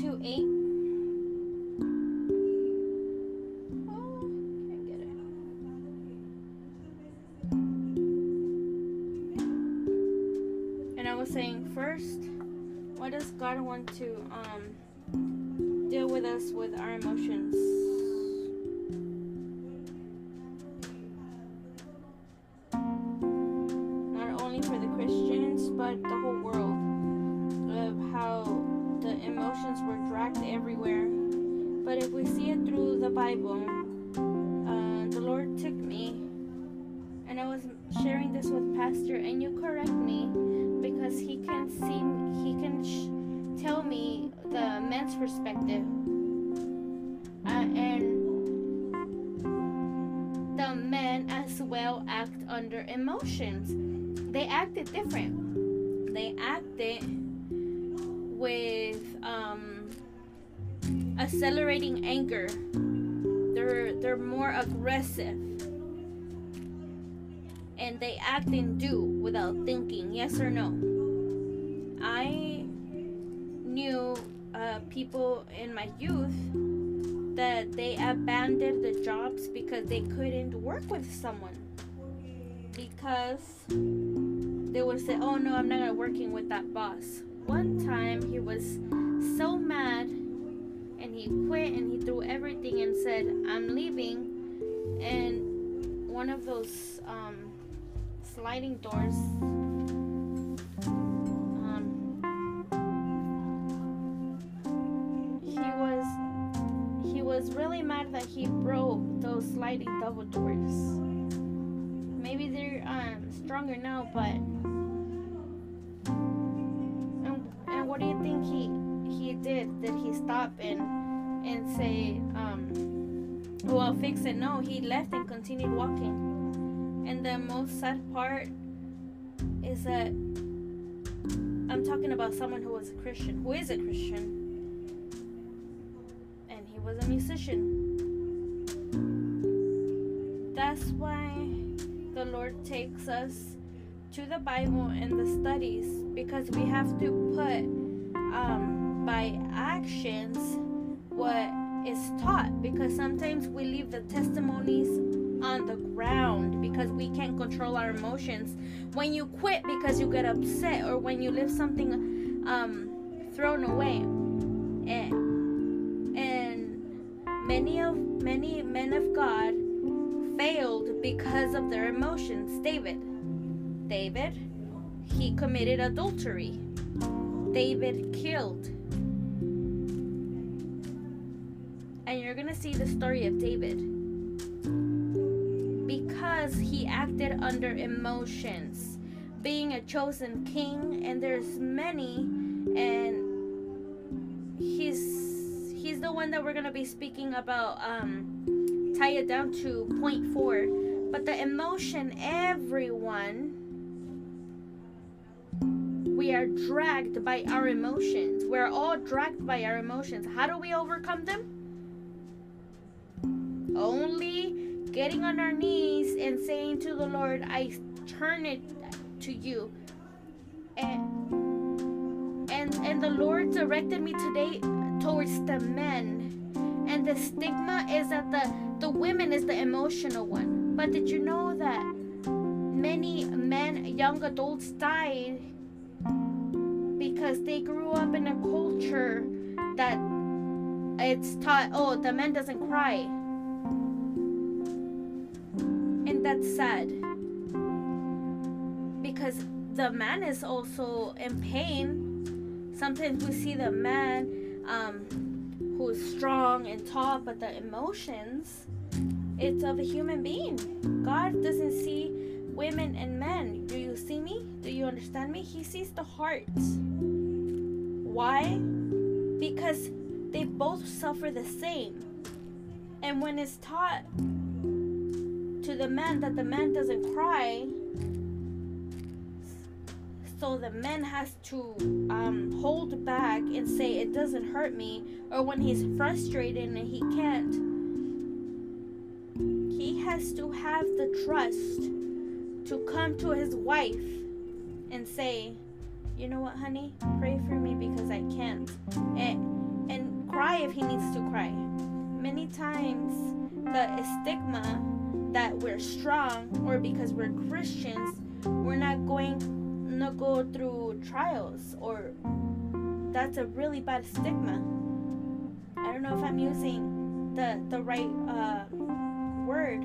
2 8. Can't get it. And I was saying first, why does God want to um, deal with us with our emotions? My youth that they abandoned the jobs because they couldn't work with someone because they would say, "Oh no, I'm not working with that boss." One time he was so mad and he quit and he threw everything and said, "I'm leaving." And one of those um, sliding doors. Mad that he broke those sliding double doors. Maybe they're um, stronger now, but and, and what do you think he he did? Did he stop and and say, um, "Oh, I'll fix it"? No, he left and continued walking. And the most sad part is that I'm talking about someone who was a Christian, who is a Christian, was a musician. That's why the Lord takes us to the Bible and the studies because we have to put um, by actions what is taught because sometimes we leave the testimonies on the ground because we can't control our emotions when you quit because you get upset or when you leave something um, thrown away and, many of many men of god failed because of their emotions. David. David he committed adultery. David killed. And you're gonna see the story of david. Because he acted under emotions. Being a chosen king and there's many and he's he's the one that we're gonna be speaking about um tie it down to point four. But the emotion everyone we are dragged by our emotions. We're all dragged by our emotions. How do we overcome them? Only getting on our knees and saying to the Lord, I turn it to you. And and and the Lord directed me today towards the men. And the stigma is that the the women is the emotional one. But did you know that many men, young adults died because they grew up in a culture that it's taught, oh, the man doesn't cry and that's sad because the man is also in pain sometimes we see the man um, who's strong and tall but the emotions it's of a human being. God doesn't see women and men. Do you see me? Do you understand me? He sees the heart. Why? Because they both suffer the same. And when it's taught to the man that the man doesn't cry so the man has to um, hold back and say it doesn't hurt me or when he's frustrated and he can't he has to have the trust to come to his wife and say you know what honey pray for me because i can't and cry if he needs to cry. Many times, the stigma that we're strong or because we're Christians, we're not going to go through trials or that's a really bad stigma. I don't know if I'm using the the right uh, word.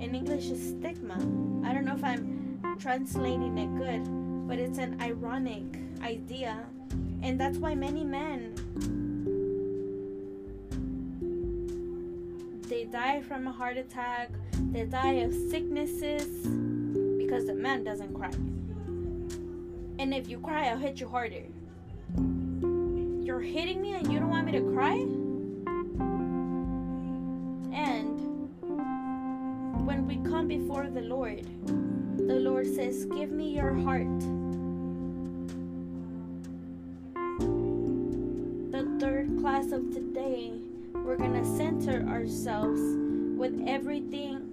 In English is stigma. I don't know if I'm translating it good, but it's an ironic idea. And that's why many men they die from a heart attack, they die of sicknesses because the man doesn't cry. And if you cry, I'll hit you harder. You're hitting me and you don't want me to cry? And when we come before the Lord, the Lord says, Give me your heart. The third class of today, we're going to center ourselves with everything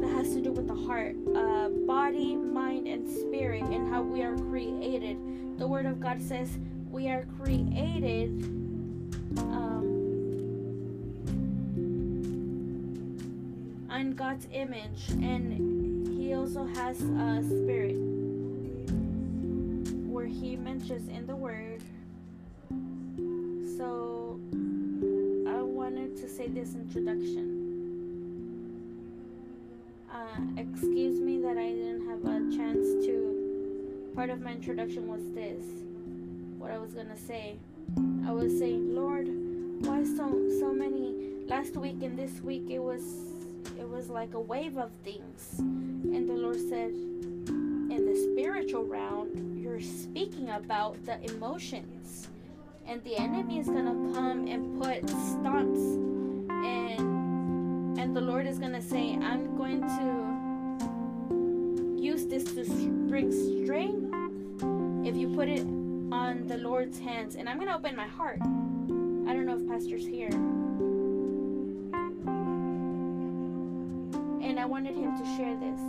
that has to do with the heart, uh, body, mind, and spirit, and how we are created. The Word of God says we are created. Um, on God's image, and He also has a spirit where He mentions in the Word. So, I wanted to say this introduction. Excuse me that I didn't have a chance to. Part of my introduction was this. What I was gonna say. I was saying, Lord, why so so many? Last week and this week it was it was like a wave of things, and the Lord said, in the spiritual realm, you're speaking about the emotions, and the enemy is gonna come and put stunts and and the Lord is going to say, I'm going to use this to bring strength if you put it on the Lord's hands. And I'm going to open my heart. I don't know if Pastor's here. And I wanted him to share this.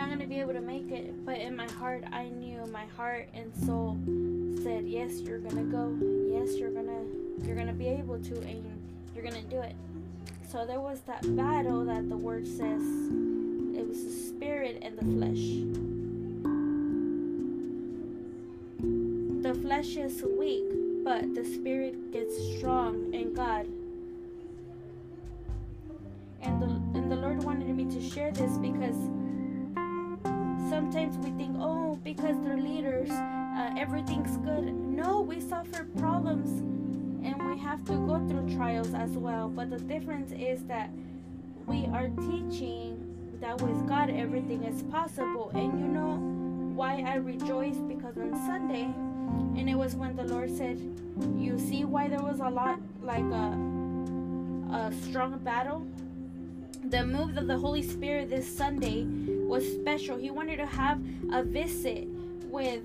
Not gonna be able to make it, but in my heart, I knew my heart and soul said, "Yes, you're gonna go. Yes, you're gonna, you're gonna be able to, and you're gonna do it." So there was that battle that the word says. It was the spirit and the flesh. the flesh is weak, but the spirit gets strong in God. And the and the Lord wanted me to share this because sometimes we think, oh, because they're leaders, uh, everything's good. No, we suffer problems, and we have to go through trials as well. But the difference is that we are teaching that with God everything is possible. And you know why I rejoice because on Sunday and it was when the Lord said, "You see why there was a lot like a a strong battle." The move of the Holy Spirit this Sunday was special. He wanted to have a visit with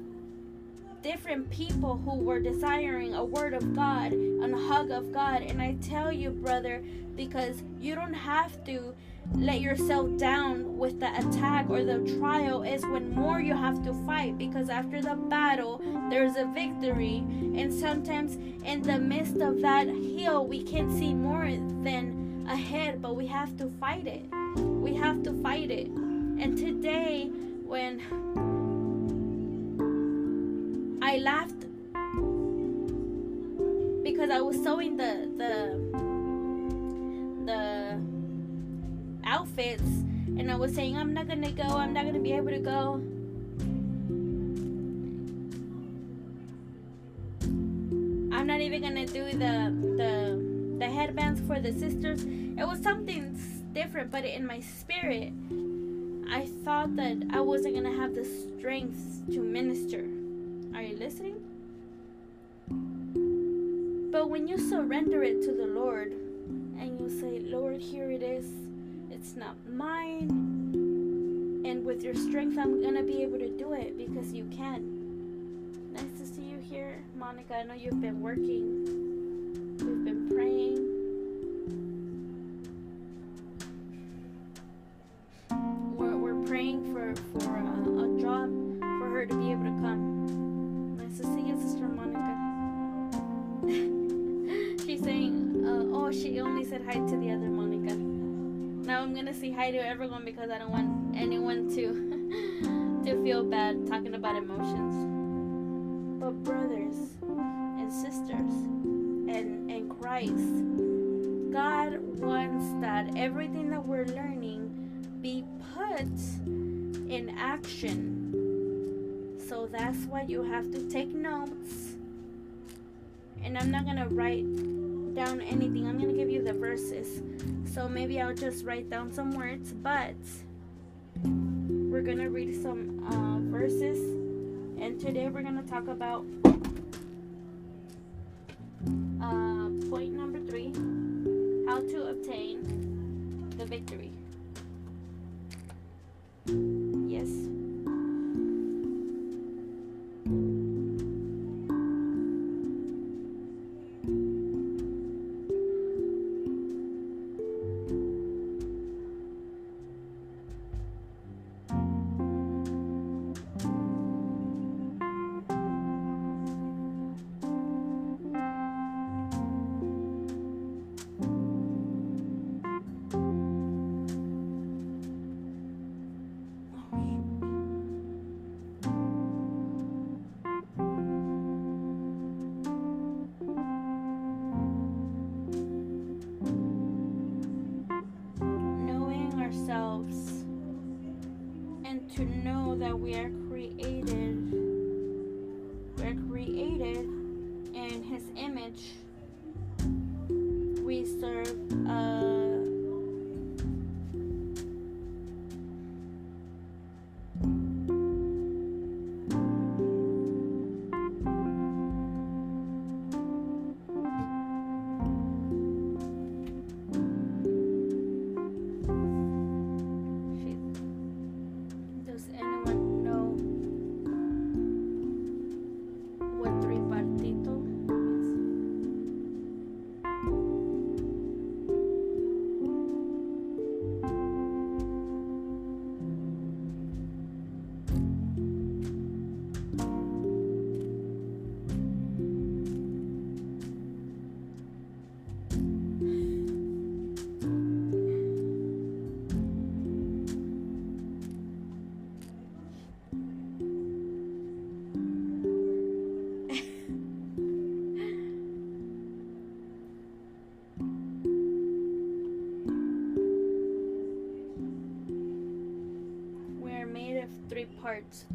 different people who were desiring a word of God, and a hug of God. And I tell you, brother, because you don't have to let yourself down with the attack or the trial is when more you have to fight because after the battle there's a victory and sometimes in the midst of that hill we can't see more than ahead but we have to fight it we have to fight it and today when I laughed because I was sewing the the the outfits and I was saying I'm not gonna go, I'm not gonna be able to go. I'm not even gonna do the the the headbands for the sisters. It was something different, but in my spirit, I thought that I wasn't gonna have the strength to minister. Are you listening? But when you surrender it to the Lord and you say, Lord, here it is. it's not mine. And with your strength, I'm gonna be able to do it because you can. Nice to see you here, Monica. I know you've been working, because I don't want anyone to to feel bad talking about emotions but brothers and sisters and, and Christ. God wants that everything that we're learning be put in action. So that's why you have to take notes. And I'm not to write down anything. I'm going to give you the verses. So maybe I'll just write down some words, but we're going to read some uh, verses and today we're going to talk about uh, point number three how to obtain the victory. Yes.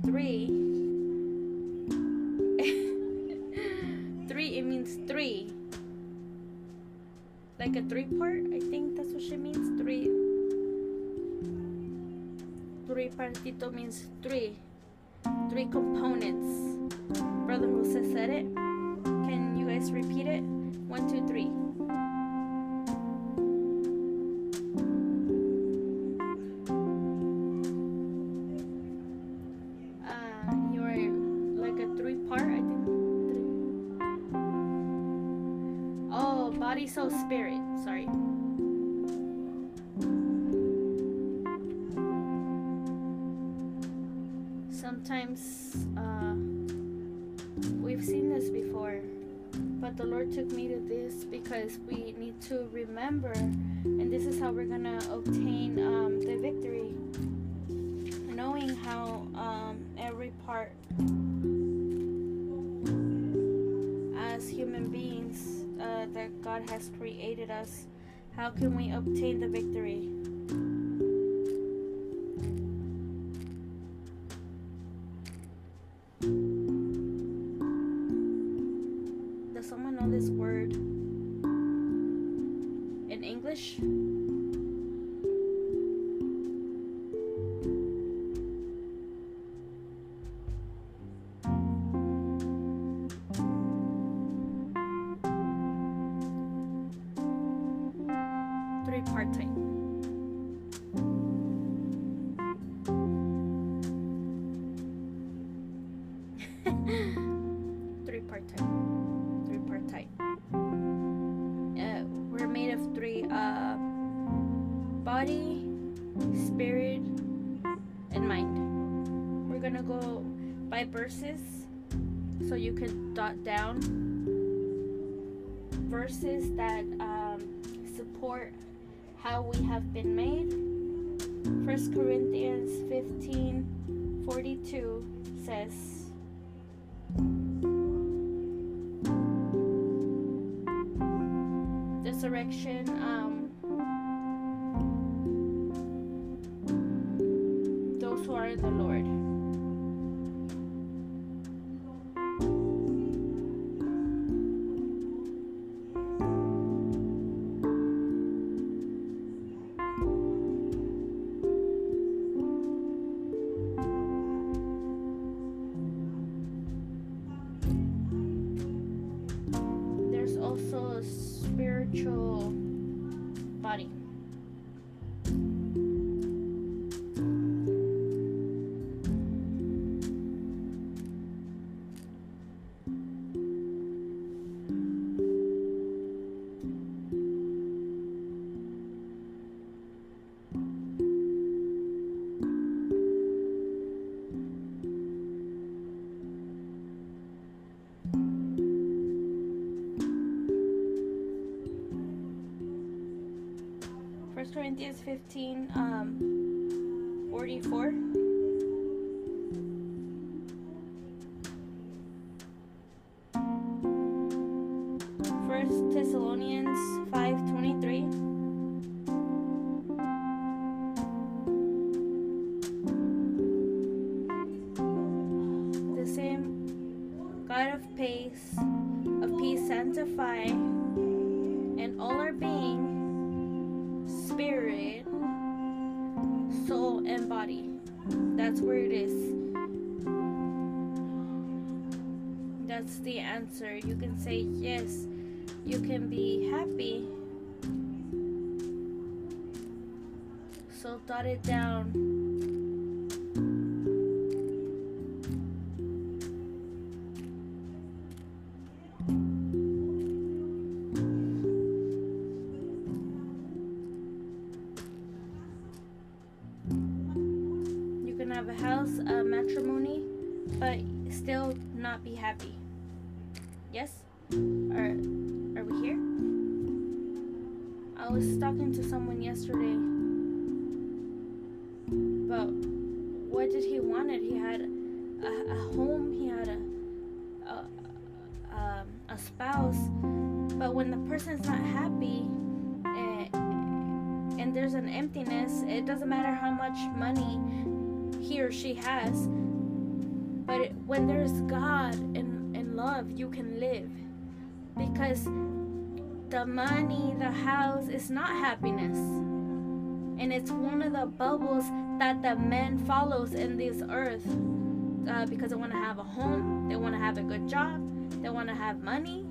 Three. three, it means three. Like a three part, I think that's what she means. Three. Three partito means three. Three components. Brother Jose said it. Can you guys repeat it? One, two, three. The Lord took me to this because we need to remember, and this is how we're gonna obtain um, the victory. Knowing how um, every part as human beings uh, that God has created us, how can we obtain the victory? The Lord. Corinthians 15, um, 44. That's the answer. You can say yes. You can be happy. So dot it down. House is not happiness. And it's one of the bubbles that the man follows in this earth. Uh, because they want to have a home, they want to have a good job, they want to have money.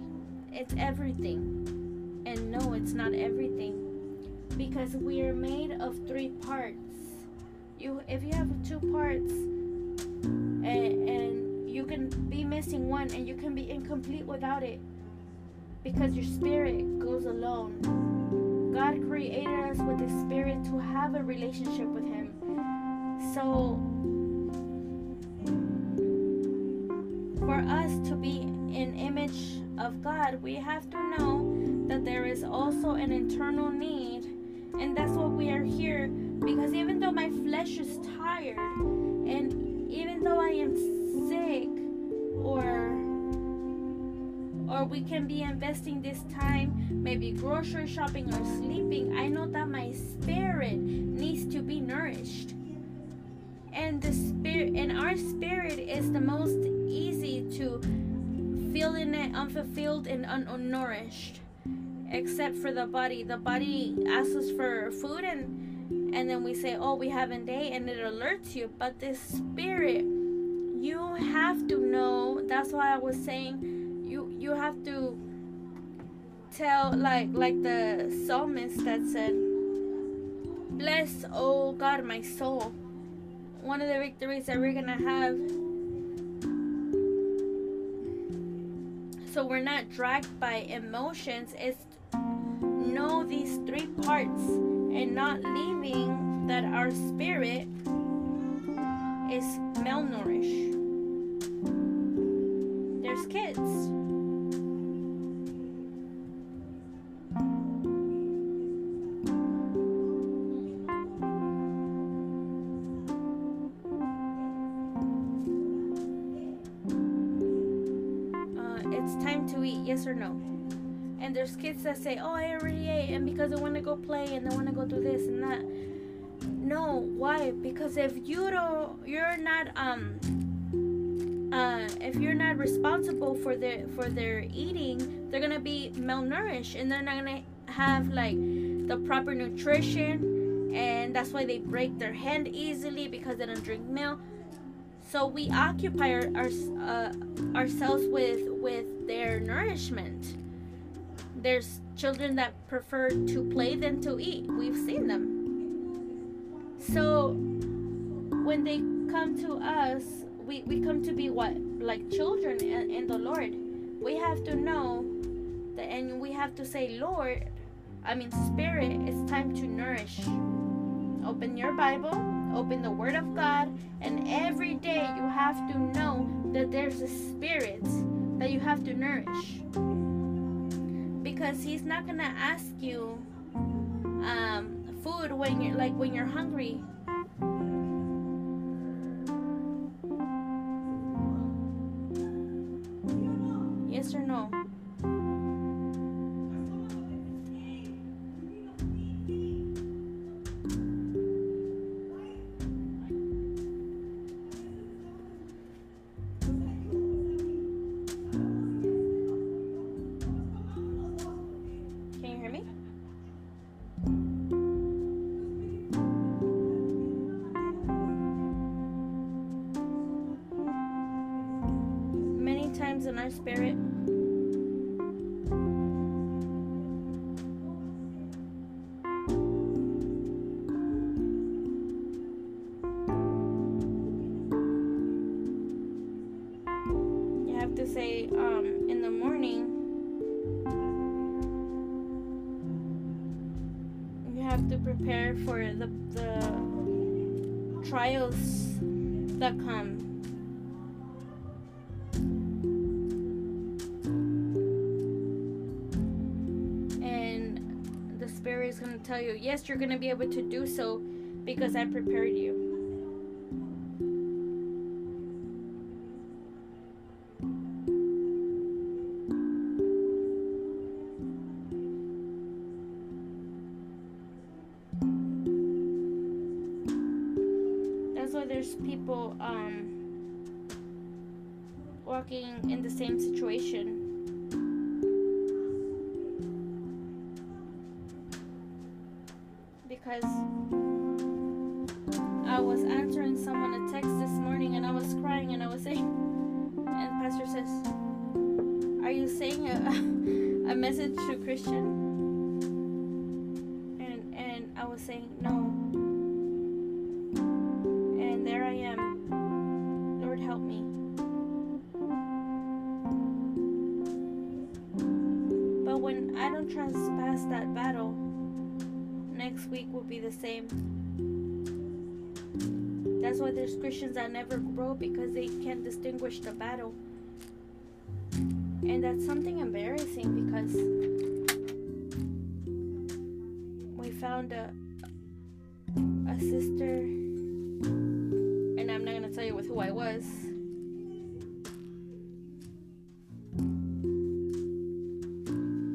It's everything. And no, it's not everything because we are made of three parts. You, if you have two parts, and, and you can be missing one, and you can be incomplete without it, because your spirit goes alone. God created us with His Spirit to have a relationship with Him. So, for us to be in image of God, we have to know that there is also an internal need and that's what we are here because even though my flesh is tired and even though I am sick or or we can be investing this time maybe grocery shopping or sleeping I know that my spirit needs to be nourished and the spirit and our spirit is the most easy to feeling it unfulfilled and unnourished except for the body. The body asks us for food and and then we say, "Oh, we haven't ate," and it alerts you. But this spirit, you have to know. That's why I was saying, you have to tell like like the psalmist that said, "Bless, oh God, my soul." One of the victories that we're gonna have. So we're not dragged by emotions. Is know these three parts and not leaving that our spirit is malnourished. There's kids yes or no. And there's kids that say oh i already ate and because they want to go play and they want to go do this and that. No why? Because if you don't you're not um uh, if you're not responsible for their for their eating they're gonna be malnourished and they're not gonna have like the proper nutrition and that's why they break their hand easily because they don't drink milk so we occupy our, our uh, ourselves with with their nourishment. There's children that prefer to play than to eat. We've seen them. So when they come to us we, we come to be what? Like children in, in the lord. We have to know that and we have to say lord i mean spirit it's time to nourish. Open your bible open the word of god and every day you have to know that there's a spirit that you have to nourish. Because he's not gonna ask you um, food when you're like when you're hungry spirit you're going to be able to do so because i prepared you saying no. And there I am. Lord help me. But when I don't transpass that battle next week will be the same. That's why there's Christians that never grow because they can't distinguish the battle. And that's something embarrassing because we found a gonna tell you with who I was.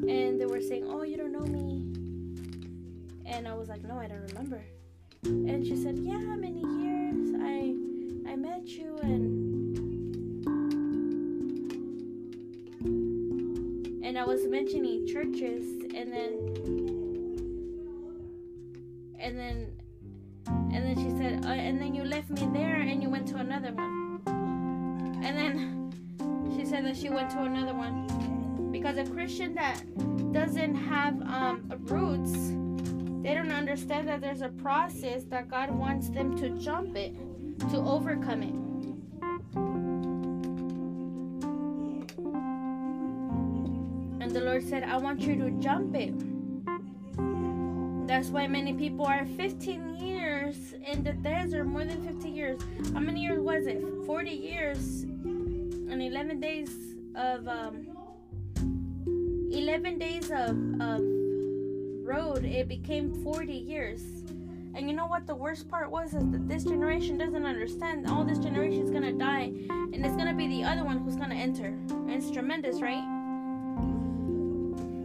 And they were saying, Oh, you don't know me. And I was like, No, I don't remember. And she said, Yeah, many years. I I met you and and I was mentioning churches to another one because a Christian that doesn't have um, roots they don't understand that there's a process that God wants them to jump it, to overcome it. And the Lord said, I want you to jump it. That's why many people are 15 years in the desert, more than 50 years. How many years was it? 40 years and 11 days of um, 11 days of, of road. It became 40 years. And you know what the worst part was is that this generation doesn't understand. All this generation is gonna die, and it's gonna be the other one who's gonna enter. And it's tremendous, right?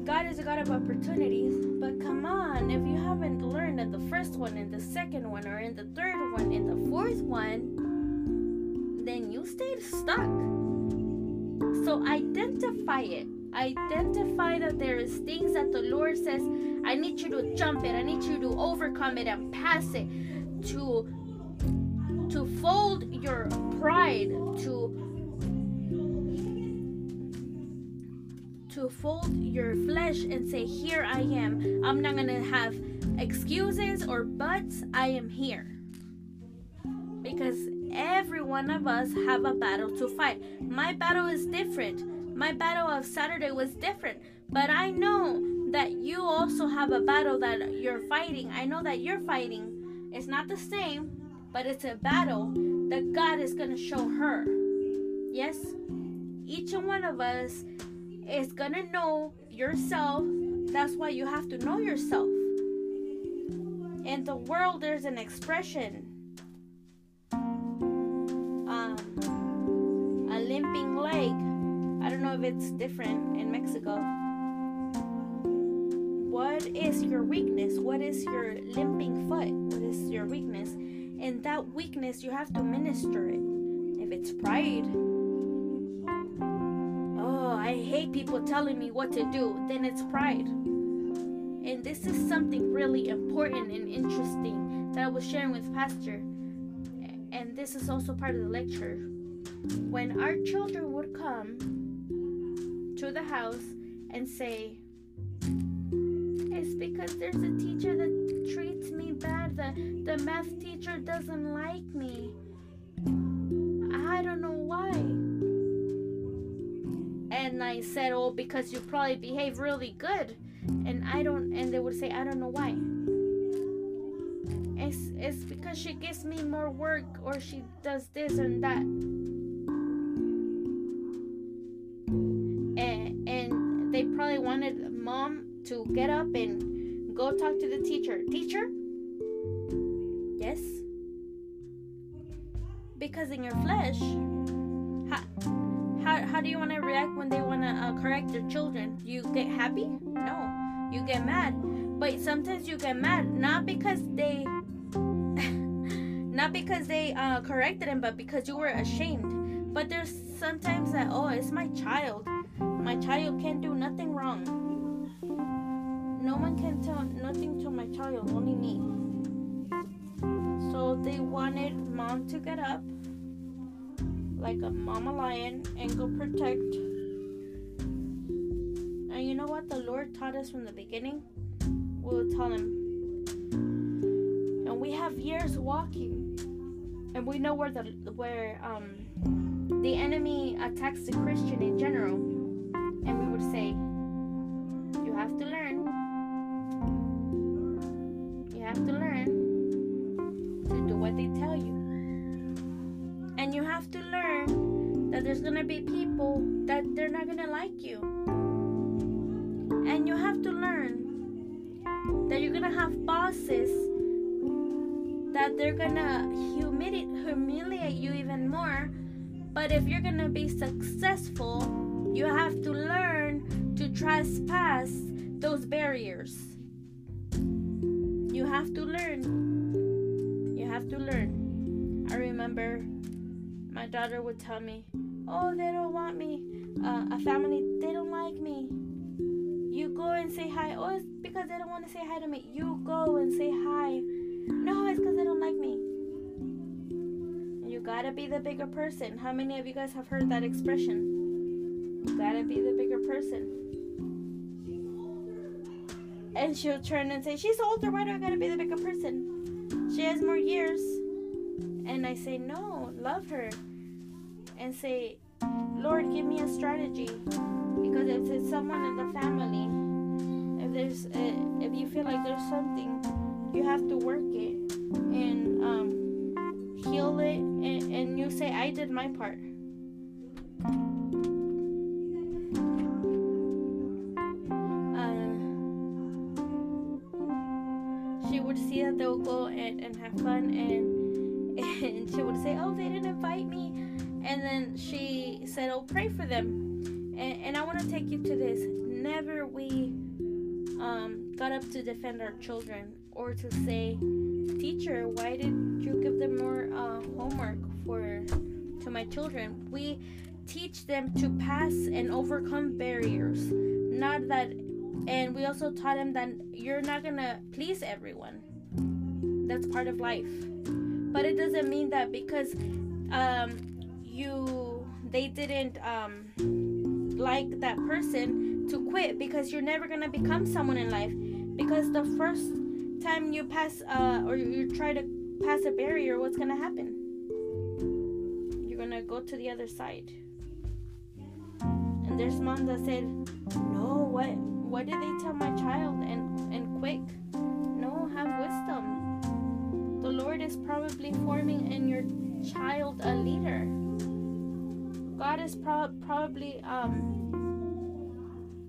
God is a God of opportunities, but come on, if you haven't learned in the first one, in the second one, or in the third one, in the fourth one, then you stayed stuck. So identify it. Identify that there is things that the Lord says, I need you to jump it, I need you to overcome it and pass it. To to fold your pride, to to fold your flesh and say, Here I am. I'm not to have excuses or buts. I am here. Because every one of us have a battle to fight. My battle is different. My battle of Saturday was different. But I know that you also have a battle that you're fighting. I know that you're fighting. It's not the same, but it's a battle that God is going to show her. Yes? Each one of us is gonna know yourself. That's why you have to know yourself. In the world, there's an expression. Um, a limping leg. I don't know if it's different in Mexico. What is your weakness? What is your limping foot? What is your weakness? And that weakness, you have to minister it. If it's pride, oh, I hate people telling me what to do, then it's pride. And this is something really important and interesting that I was sharing with Pastor. And this is also part of the lecture. When our children would come to the house and say, It's because there's a teacher that treats me bad, the, the math teacher doesn't like me. I don't know why and I said, "Oh, because you probably behave really good," and I don't, and they would say, "I don't know why." It's because she gives me more work or she does this and that. And, and they probably wanted mom to get up and go talk to the teacher. Teacher? Yes. Because in your flesh, how, how how do you want to react when they want to uh, correct their children? You get happy? No. You get mad. But sometimes you get mad not because they not because they uh, corrected him, but because you were ashamed. But there's sometimes that oh, it's my child. My child can't do nothing wrong. No one can tell nothing to my child, only me. So they wanted mom to get up like a mama lion and go protect. And you know what the Lord taught us from the beginning? We'll tell him. And we have years walking, and we know where the where um the enemy attacks the Christian in general, and we would say, you have to learn. You have to learn to do what they tell you. And you have to learn that there's gonna be people that they're not gonna like you. And you have to learn that you're gonna have bosses that they're gonna humiliate humiliate you even more. But if you're gonna be successful, you have to learn to trespass those barriers. You have to learn. You have to learn. I remember my daughter would tell me, "Oh, they don't want me. Uh, a family, they don't like me. You go and say hi. Oh, it's because they don't want to say hi to me. You go and say hi. No, it's because they don't like me. You gotta be the bigger person. How many of you guys have heard that expression? You gotta be the bigger person. And she'll turn and say, She's older. Why do I gotta be the bigger person? She has more years. And I say, No, love her. And say, Lord, give me a strategy. Because if it's someone in the family, if there's a, if you feel like there's something, you have to work it and um, heal it, and, and you say, "I did my part." Uh, she would see that they'll go and, and have fun and and she would say oh they didn't invite me. And then she said oh pray for them. And, and i want to take you to this. Never we um, got up to defend our children or to say teacher why did you give them more uh, homework for to my children? We teach them to pass and overcome barriers not that and we also taught them that you're not gonna please everyone. That's part of life. But it doesn't mean that because um, you they didn't um, like that person to quit because you're never gonna become someone in life. Because the first time you pass uh, or you try to pass a barrier what's gonna happen? You're gonna go to the other side. And there's mom that said no what what did they tell my child? And and quick no have wisdom. The lord is probably forming in your child a leader. God is pro- probably um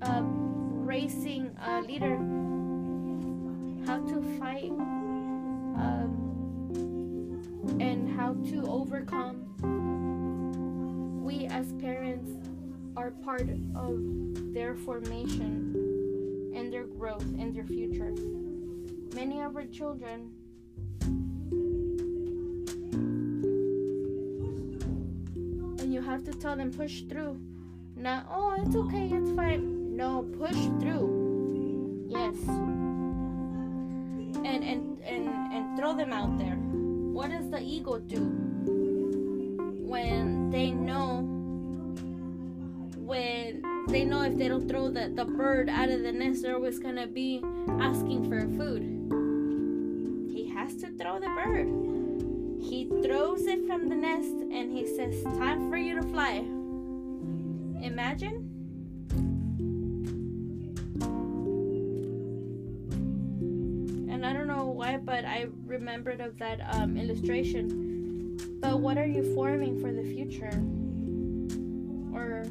uh, raising a leader how to fight um, and how to overcome we as parents are part of their formation and their growth and their future. Many of our children and you have to tell them push through. Not oh it's okay, it's fine. No, push through. Yes. Throw them out there. What does the ego do when they know when they know if they don't throw the, the bird out of the nest, they're always gonna be asking for food. He has to throw the bird. He throws it from the nest and he says, Time for you to fly. Imagine. I remembered of that um, illustration. But what are you forming for the future? Or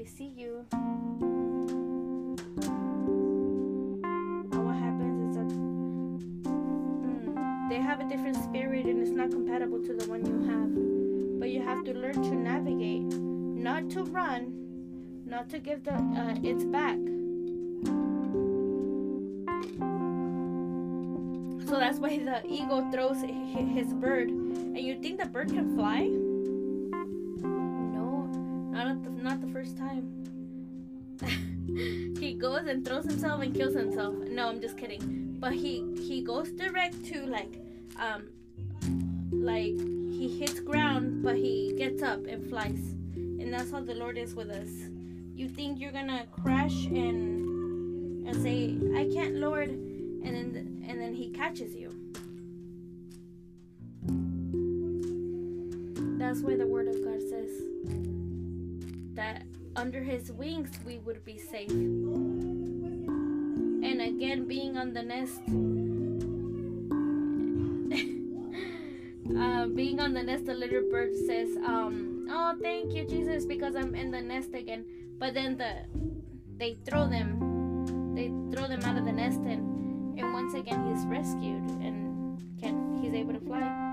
they see you. And what happens is that mm, they have a different spirit and it's not compatible to the one you have but you have to learn to navigate, not to run, not to give the uh, its back. So that's why the eagle throws his bird, and you think the bird can fly? And throws himself and kills himself. No, I'm just kidding. But he he goes direct to like um like he hits ground but he gets up and flies and that's how the lord is with us you think you're gonna crash and and say i can't lord and then and then he catches you that's why the word of god says that under his wings we would be safe again being on the nest uh, being on the nest, the little bird says, um, "Oh, thank you, Jesus, because I'm in the nest again." But then the they throw them, they throw them out of the nest, and and once again he's rescued and can he's able to fly.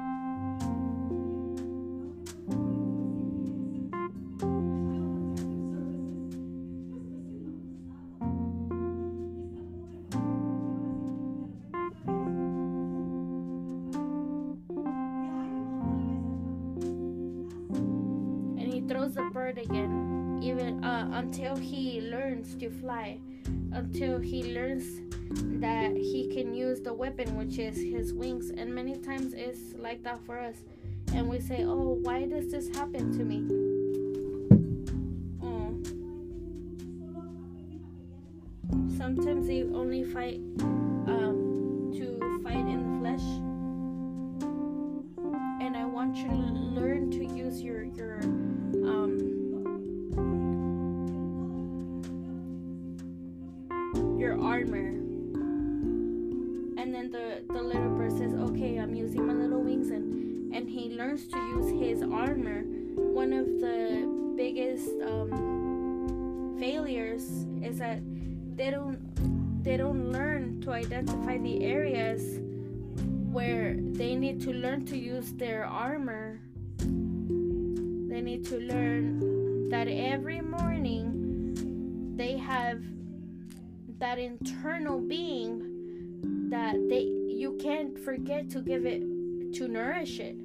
Bird again. even uh, until he learns to fly, until he learns that he can use the weapon, which is his wings. And many times it's like that for us. And we say, Oh, why does this happen to me? Oh. Sometimes they only fight their armor. They need to learn that every morning they have that internal being that they you can't forget to give it to nourish it.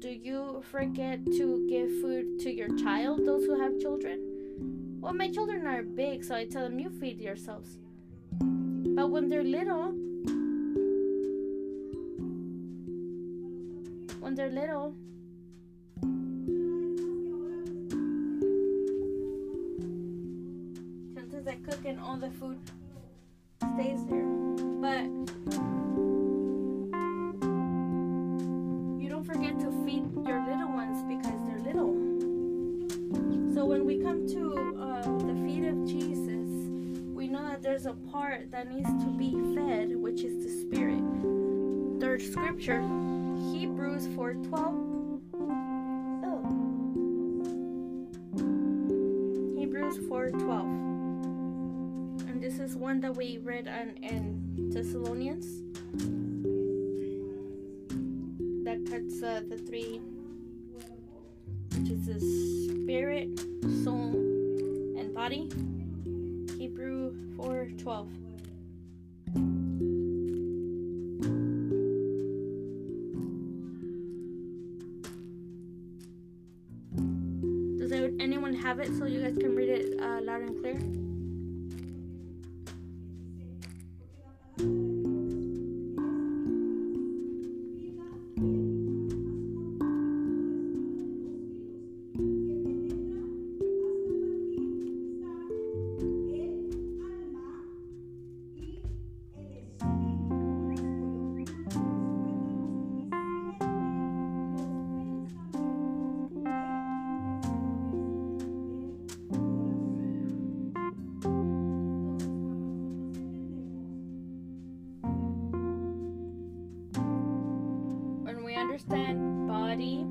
Do you forget to give food to your child, those who have children? Well, my children are big, so I tell them you feed yourselves. But when they're little, they're little, sometimes I cook and all the food stays there. that we read on, in Thessalonians that cuts uh, the three, which is the spirit, soul, and body. Hebrew 4 12. Understand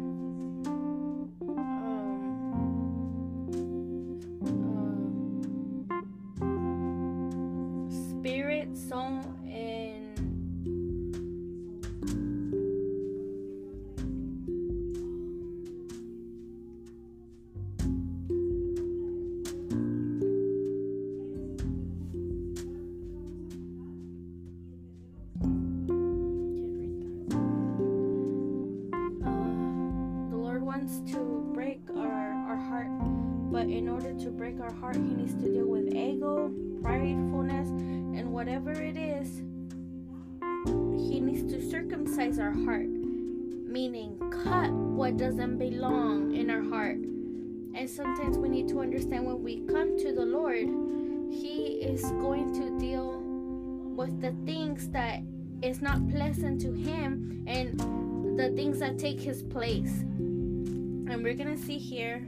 sometimes we need to understand when we come to the Lord, He is going to deal with the things that is not pleasant to Him and the things that take His place. And we're gonna see here,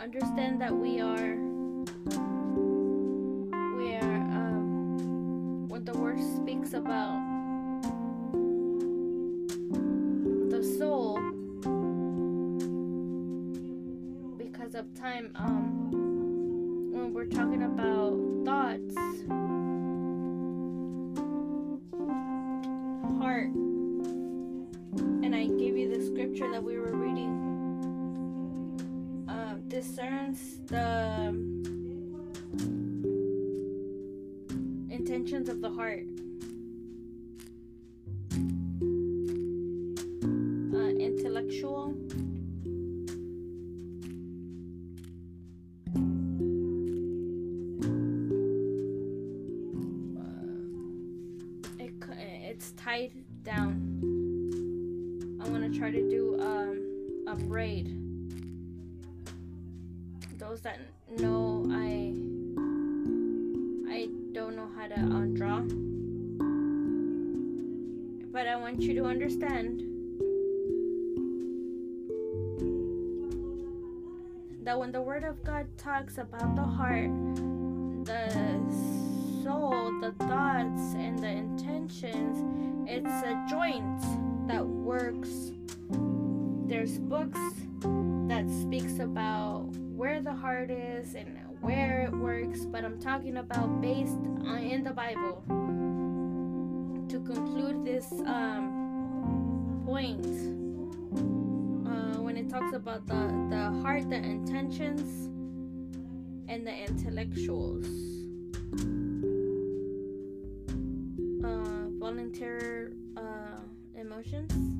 understand that we are that when the Word of God talks about the heart, the soul, the thoughts, and the intentions, it's a joint that works. There's books that speaks about where the heart is and where it works, but I'm talking about based on, in the Bible. To conclude this um, point, talks about the, the heart, the intentions, and the intellectuals, uh, volunteer uh, emotions,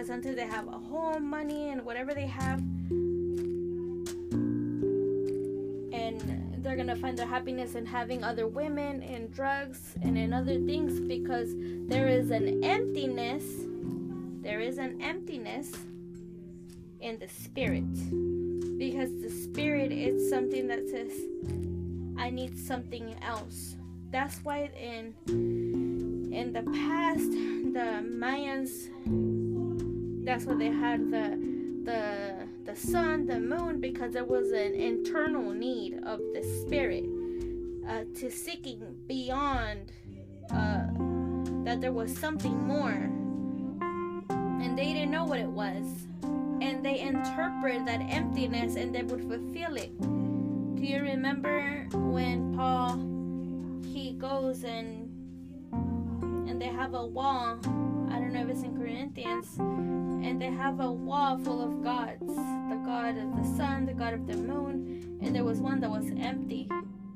because until they have a home, money, and whatever they have, and they're gonna find their happiness in having other women and drugs and in other things because there is an emptiness. There is an emptiness in the spirit because the spirit is something that says i need something else that's why in in the past the mayans that's why they had the the the sun the moon because there was an internal need of the spirit uh, to seeking beyond uh, that there was something more and they didn't know what it was and they interpret that emptiness and they would fulfill it. Do you remember when Paul he goes and and they have a wall? I don't know if it's in Corinthians, and they have a wall full of gods, the god of the sun, the god of the moon, and there was one that was empty.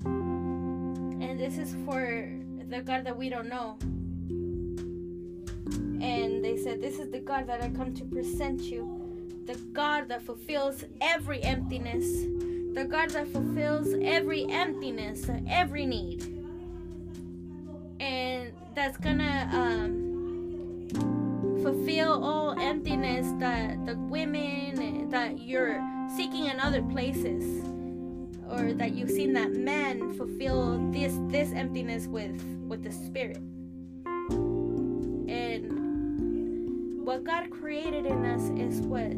And this is for the God that we don't know. And they said, This is the God that I come to present you the God that fulfills every emptiness, the God that fulfills every emptiness, every need. And that's gonna um, fulfill all emptiness that the women eh, that you're seeking in other places or that you've seen that men fulfill this this emptiness with with the spirit. And what god created in us is what?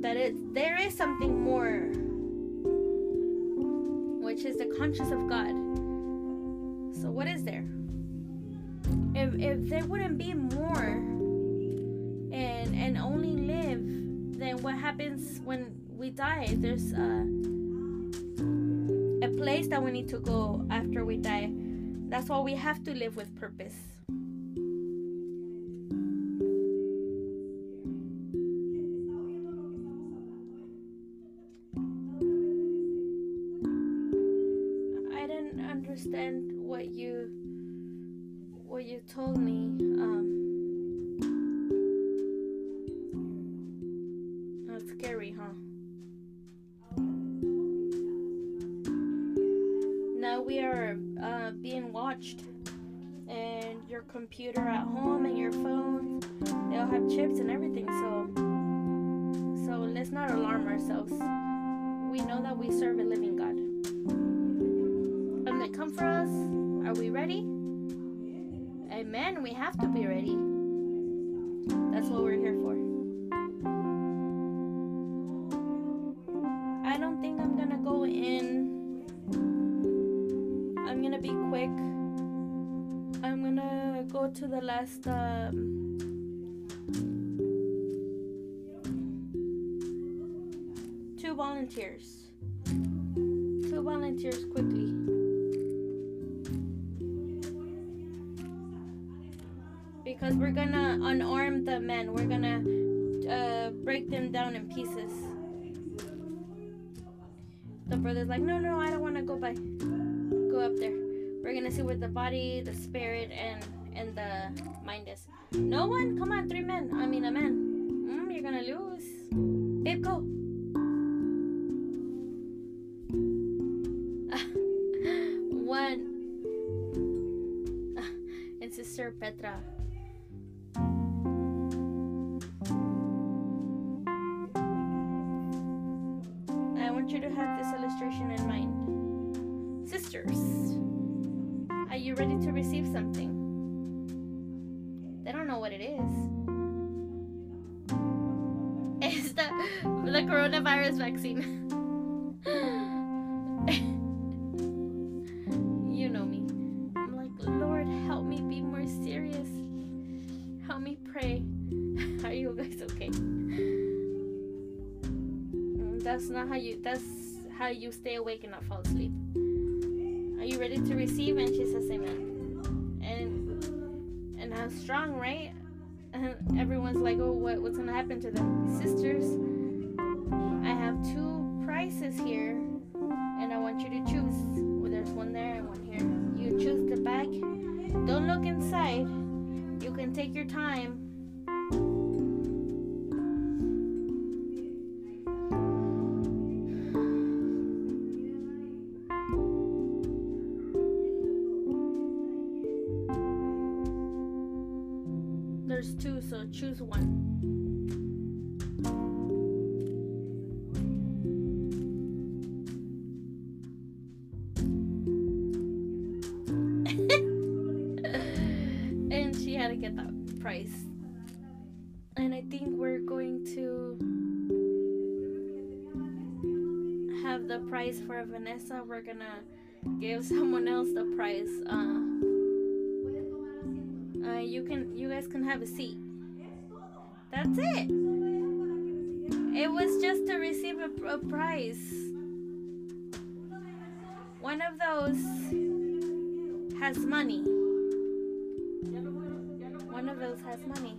That it there is something more which is the conscious of god. So what is there if if there wouldn't be more and and only live then what happens when we die there's uh a place that we need to go after we die. That's why we have to live with purpose. Go up there. We're gonna see where the body, the spirit, and and the mind is. No one, come on, three men. I mean, a man. Mm, you're gonna lose. Babe, go. One. And Sister Petra. How you stay awake and not fall asleep. Are you ready to receive? And she says, Amen. And and how strong, right? And everyone's like, Oh, what, what's gonna happen to them, sisters? I have two prices here, There's two, so choose one. and she had to get that price. And I think we're going to have the prize for Vanessa. We're gonna give someone else the uh, you can, you guys can have a seat. That's it. It was just to receive a, a prize. One of those has money. One of those has money.